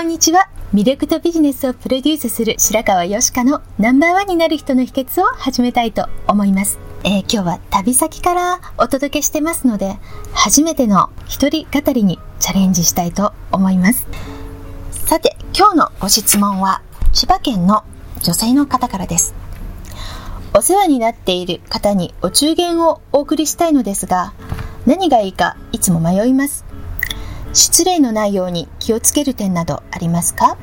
こんにちは。魅力とビジネスをプロデュースする白川よしかのナンバーワンになる人の秘訣を始めたいと思います。えー、今日は旅先からお届けしてますので、初めての一人語りにチャレンジしたいと思います。さて、今日のご質問は、千葉県の女性の方からです。お世話になっている方にお中元をお送りしたいのですが、何がいいかいつも迷います。失礼のないように気をつける点などありますか？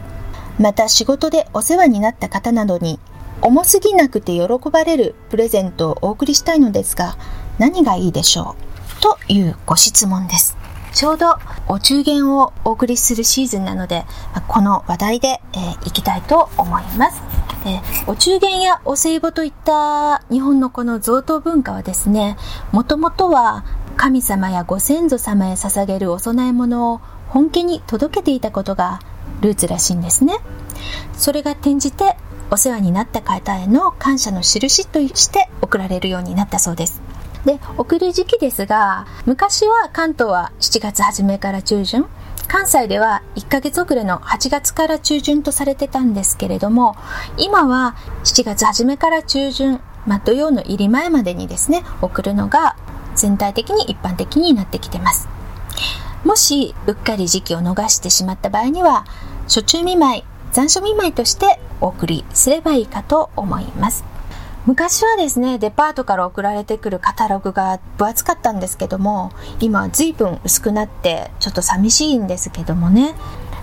また仕事でお世話になった方などに重すぎなくて喜ばれるプレゼントをお送りしたいのですが何がいいでしょう？というご質問です。ちょうどお中元をお送りするシーズンなので、この話題で、えー、いきたいと思います。え、お中元やお歳暮といった日本のこの贈答文化はですね、もともとは神様やご先祖様へ捧げるお供え物を本家に届けていたことがルーツらしいんですね。それが転じてお世話になった方への感謝の印として贈られるようになったそうです。で、送る時期ですが、昔は関東は7月初めから中旬、関西では1ヶ月遅れの8月から中旬とされてたんですけれども、今は7月初めから中旬、まあ、土曜の入り前までにですね、送るのが全体的に一般的になってきてます。もし、うっかり時期を逃してしまった場合には、初中見舞い、残暑見舞いとしてお送りすればいいかと思います。昔はですね、デパートから送られてくるカタログが分厚かったんですけども、今は随分薄くなってちょっと寂しいんですけどもね、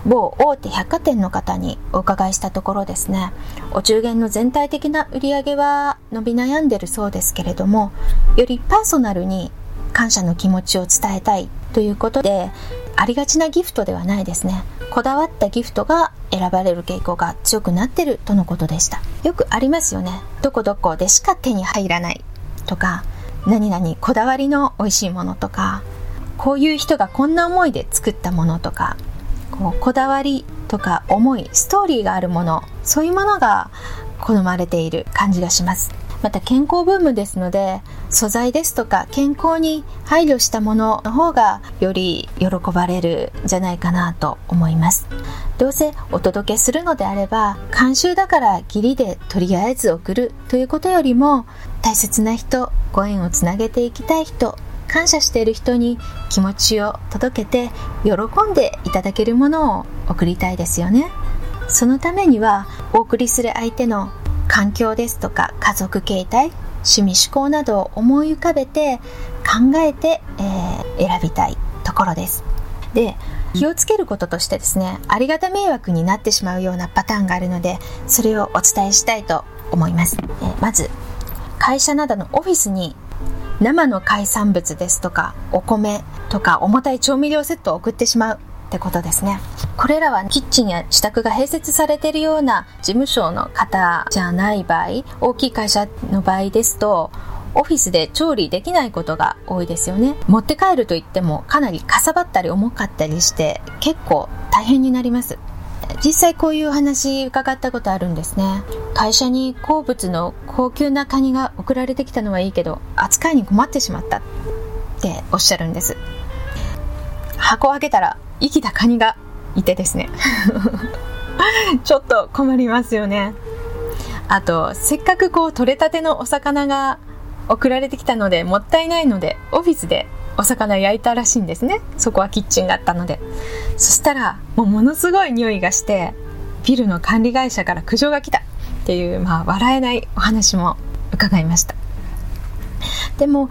某大手百貨店の方にお伺いしたところですね、お中元の全体的な売り上げは伸び悩んでるそうですけれども、よりパーソナルに感謝の気持ちを伝えたいということで、ありがちなギフトではないですね。こだわったギフトが選ばれる傾向が強くなってるとのことでした。よくありますよね。どこどこでしか手に入らないとか、何々こだわりの美味しいものとか、こういう人がこんな思いで作ったものとか、こうこだわりとか思いストーリーがあるものそういうものが好まれている感じがします。また健康ブームですので素材ですとか健康に配慮したものの方がより喜ばれるんじゃないかなと思います。どうせお届けするのであれば慣習だから義理でとりあえず送るということよりも大切な人ご縁をつなげていきたい人感謝している人に気持ちを届けて喜んでいただけるものを送りたいですよね。そのためにはお送りする相手の環境ですとか家族形態趣味思考などを思い浮かべて考えて、えー、選びたいところです。で気をつけることとしてですねありがた迷惑になってしまうようなパターンがあるのでそれをお伝えしたいと思います、えー、まず会社などのオフィスに生の海産物ですとかお米とか重たい調味料セットを送ってしまうってことですね。これらはキッチンや自宅が併設されているような事務所の方じゃない場合大きい会社の場合ですとオフィスで調理できないことが多いですよね。持って帰るといってもかなりかさばったり重かったりして結構大変になります。実際こういう話伺ったことあるんですね。会社に好物の高級なカニが送られてきたのはいいけど扱いに困ってしまったっておっしゃるんです。箱を開けたら生きたカニがいてですね。ちょっと困りますよね。あとせっかくこう取れたてのお魚が送られてきたのでもったいないのでオフィスでお魚焼いたらしいんですね。そこはキッチンがあったので。そしたらもうものすごい匂いがしてビルの管理会社から苦情が来た。っていう、まあ、笑えないお話も伺いました。でも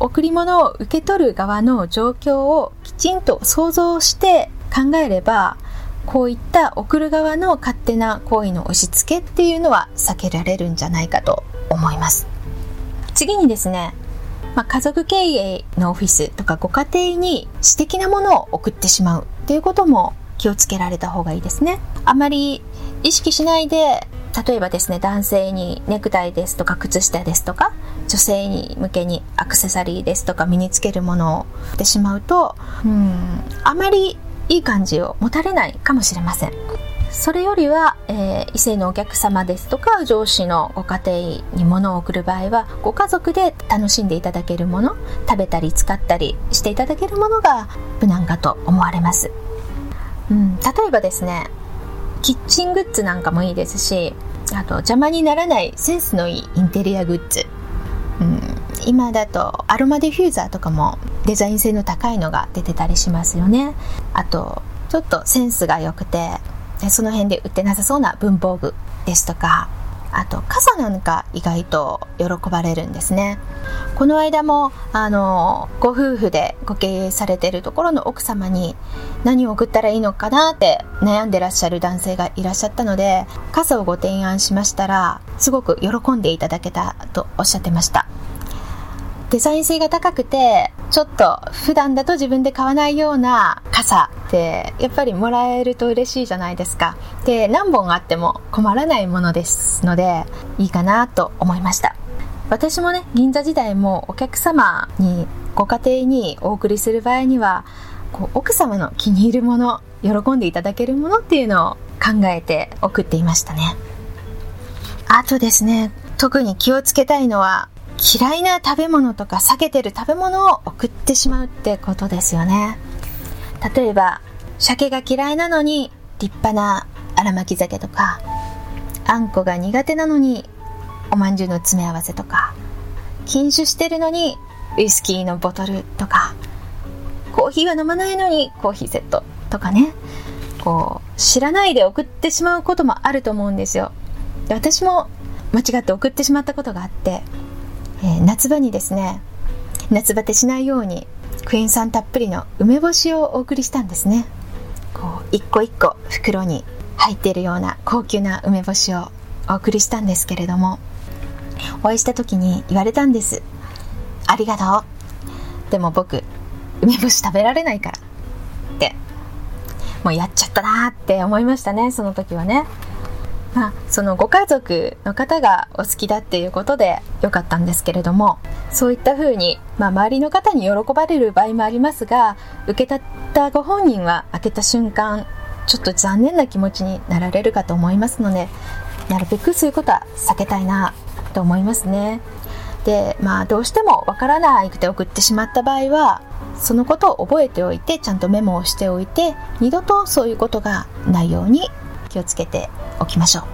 贈り物を受け取る側の状況をきちんと想像して考えればこういった送る側の勝手な行為の押し付けっていうのは避けられるんじゃないかと思います。次にですね、まあ、家族経営のオフィスとかご家庭に私的なものを送ってしまうっていうことも気をつけられた方がいいですね。あまり意識しないで例えばですね男性にネクタイですとか靴下ですとか女性に向けにアクセサリーですとか身につけるものをってしまうとうんあまりいい感じを持たれないかもしれません。それよりは、えー、異性のお客様ですとか上司のご家庭に物を送る場合はご家族で楽しんでいただけるもの食べたり使ったりしていただけるものが無難かと思われます、うん、例えばですねキッチングッズなんかもいいですしあと邪魔にならないセンスのいいインテリアグッズ、うん、今だとアロマディフューザーとかもデザイン性の高いのが出てたりしますよねあとちょっとセンスが良くてその辺で売ってなさそうな文房具ですとかあと傘なんか意外と喜ばれるんですね。この間もあのご夫婦でご経営されてるところの奥様に何を送ったらいいのかなって悩んでらっしゃる男性がいらっしゃったので傘をご提案しましたらすごく喜んでいただけたとおっしゃってました。デザイン性が高くてちょっと普段だと自分で買わないような傘ってやっぱりもらえると嬉しいじゃないですか。で何本あっても困らないものですのでいいかなと思いました。私もね銀座時代もお客様にご家庭にお送りする場合にはこう奥様の気に入るもの喜んでいただけるものっていうのを考えて送っていましたね。あとですね特に気をつけたいのは嫌いな食べ物とか避けてる食べ物を送ってしまうってことですよね。例えば鮭が嫌いなのに立派な荒巻き鮭とかあんこが苦手なのにおまんじゅうの詰め合わせとか禁酒してるのにウイスキーのボトルとかコーヒーは飲まないのにコーヒーセットとかね。こう知らないで送ってしまうこともあると思うんですよ。で私も間違って送ってしまったことがあってえ、夏場にですね夏バテしないようにクエン酸たっぷりの梅干しをお送りしたんですね。こう一個一個袋に入っているような高級な梅干しをお送りしたんですけれどもお会いした時に言われたんです。ありがとう。でも僕梅干し食べられないからってもうやっちゃったなって思いましたねその時はね。まあ、そのご家族の方がお好きだっていうことでよかったんですけれどもそういった風に、まあ、周りの方に喜ばれる場合もありますが受け取ったご本人は開けた瞬間ちょっと残念な気持ちになられるかと思いますのでなるべくそういうことは避けたいなと思いますね。でまあどうしてもわからないくて送ってしまった場合はそのことを覚えておいてちゃんとメモをしておいて二度とそういうことがないように気をつけておきましょう。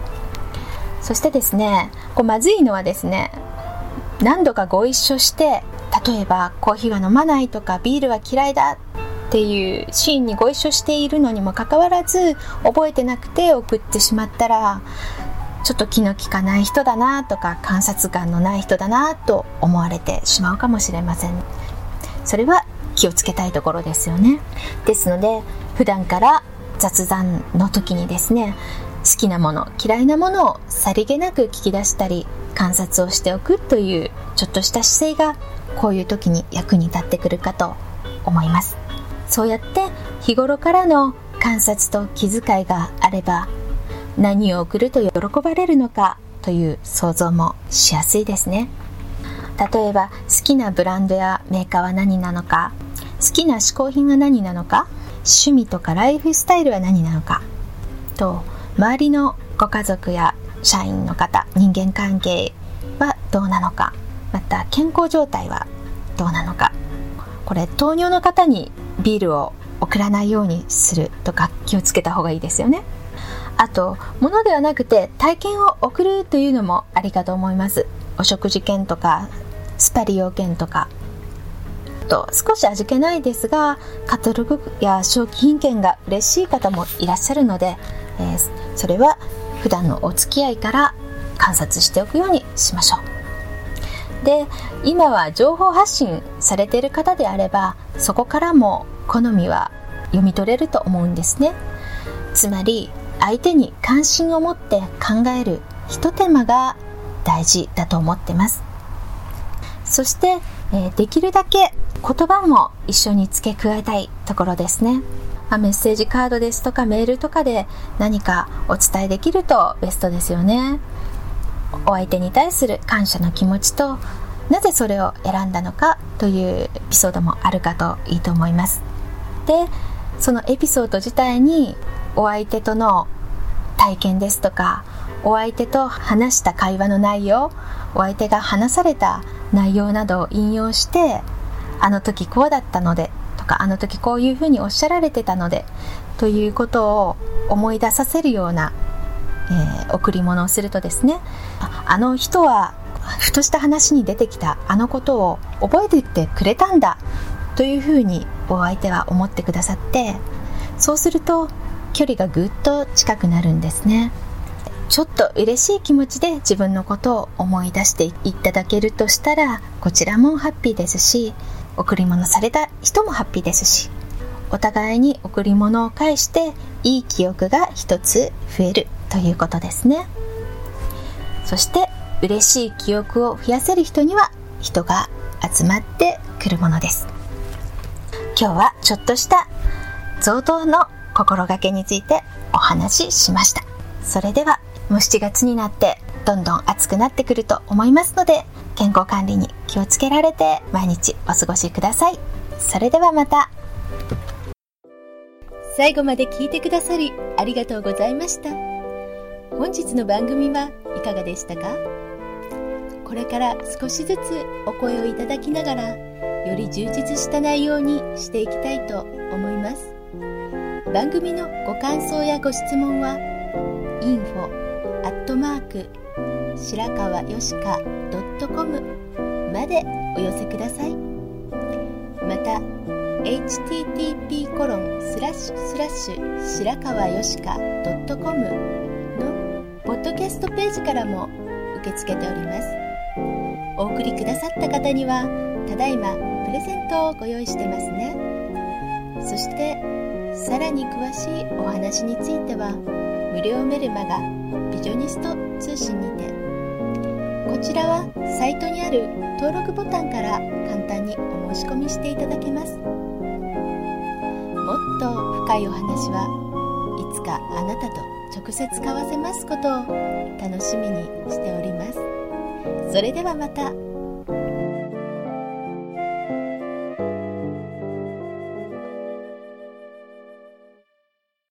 そしてですねこうまずいのはですね何度かご一緒して例えばコーヒーは飲まないとかビールは嫌いだっていうシーンにご一緒しているのにもかかわらず覚えてなくて送ってしまったらちょっと気の利かない人だなとか観察眼のない人だなと思われてしまうかもしれません。それは気をつけたいところですよね。ですので普段から雑談の時にですね好きなもの嫌いなものをさりげなく聞き出したり観察をしておくというちょっとした姿勢がこういう時に役に立ってくるかと思います。そうやって日頃からの観察と気遣いがあれば何を送ると喜ばれるのかという想像もしやすいですね。例えば好きなブランドやメーカーは何なのか好きな嗜好品は何なのか趣味とかライフスタイルは何なのか？と周りのご家族や社員の方人間関係はどうなのか？また健康状態はどうなのか？これ糖尿の方にビールを送らないようにするとか気をつけた方がいいですよね。あと物ではなくて体験を送るというのもありかと思います。お食事券とかスパリ要件とかと少し味気ないですがカタログや賞金券が嬉しい方もいらっしゃるので、えー、それは普段のお付き合いから観察しておくようにしましょう。で今は情報発信されている方であればそこからも好みは読み取れると思うんですね。つまり相手に関心を持って考えるひと手間が大事だと思ってます。そして、えー、できるだけ言葉も一緒に付け加えたいところですね。まあ、メッセージカードですとかメールとかで何かお伝えできるとベストですよね。お相手に対する感謝の気持ちとなぜそれを選んだのかというエピソードもあるかといいと思います。でそのエピソード自体にお相手との体験ですとかお相手と話した会話の内容お相手が話された内容などを引用してあの時こうだったのでとかあの時こういうふうにおっしゃられてたのでということを思い出させるような、えー、贈り物をするとですねあの人はふとした話に出てきたあのことを覚えてってくれたんだというふうにお相手は思ってくださってそうすると距離がぐっと近くなるんですね。ちょっと嬉しい気持ちで自分のことを思い出していただけるとしたらこちらもハッピーですし贈り物された人もハッピーですしお互いに贈り物を返していい記憶が一つ増えるということですね。そして嬉しい記憶を増やせる人には人が集まってくるものです。今日はちょっとした贈答の心がけについてお話ししました。それではもう7月になってどんどん暑くなってくると思いますので健康管理に気をつけられて毎日お過ごしください。それではまた。最後まで聞いてくださりありがとうございました。本日の番組はいかがでしたか？これから少しずつお声をいただきながらより充実した内容にしていきたいと思います。番組のご感想やご質問は info アットマーク白川よしか .com までお寄せください。また http コロンスラッシュスラッシュ白川よしか .com のポッドキャストページからも受け付けております。お送りくださった方にはただいまプレゼントをご用意してますね。そしてさらに詳しいお話については無料メルマガビジョニスト通信にて。こちらはサイトにある登録ボタンから簡単にお申し込みしていただけます。もっと深いお話はいつかあなたと直接交わせますことを楽しみにしております。それではまた。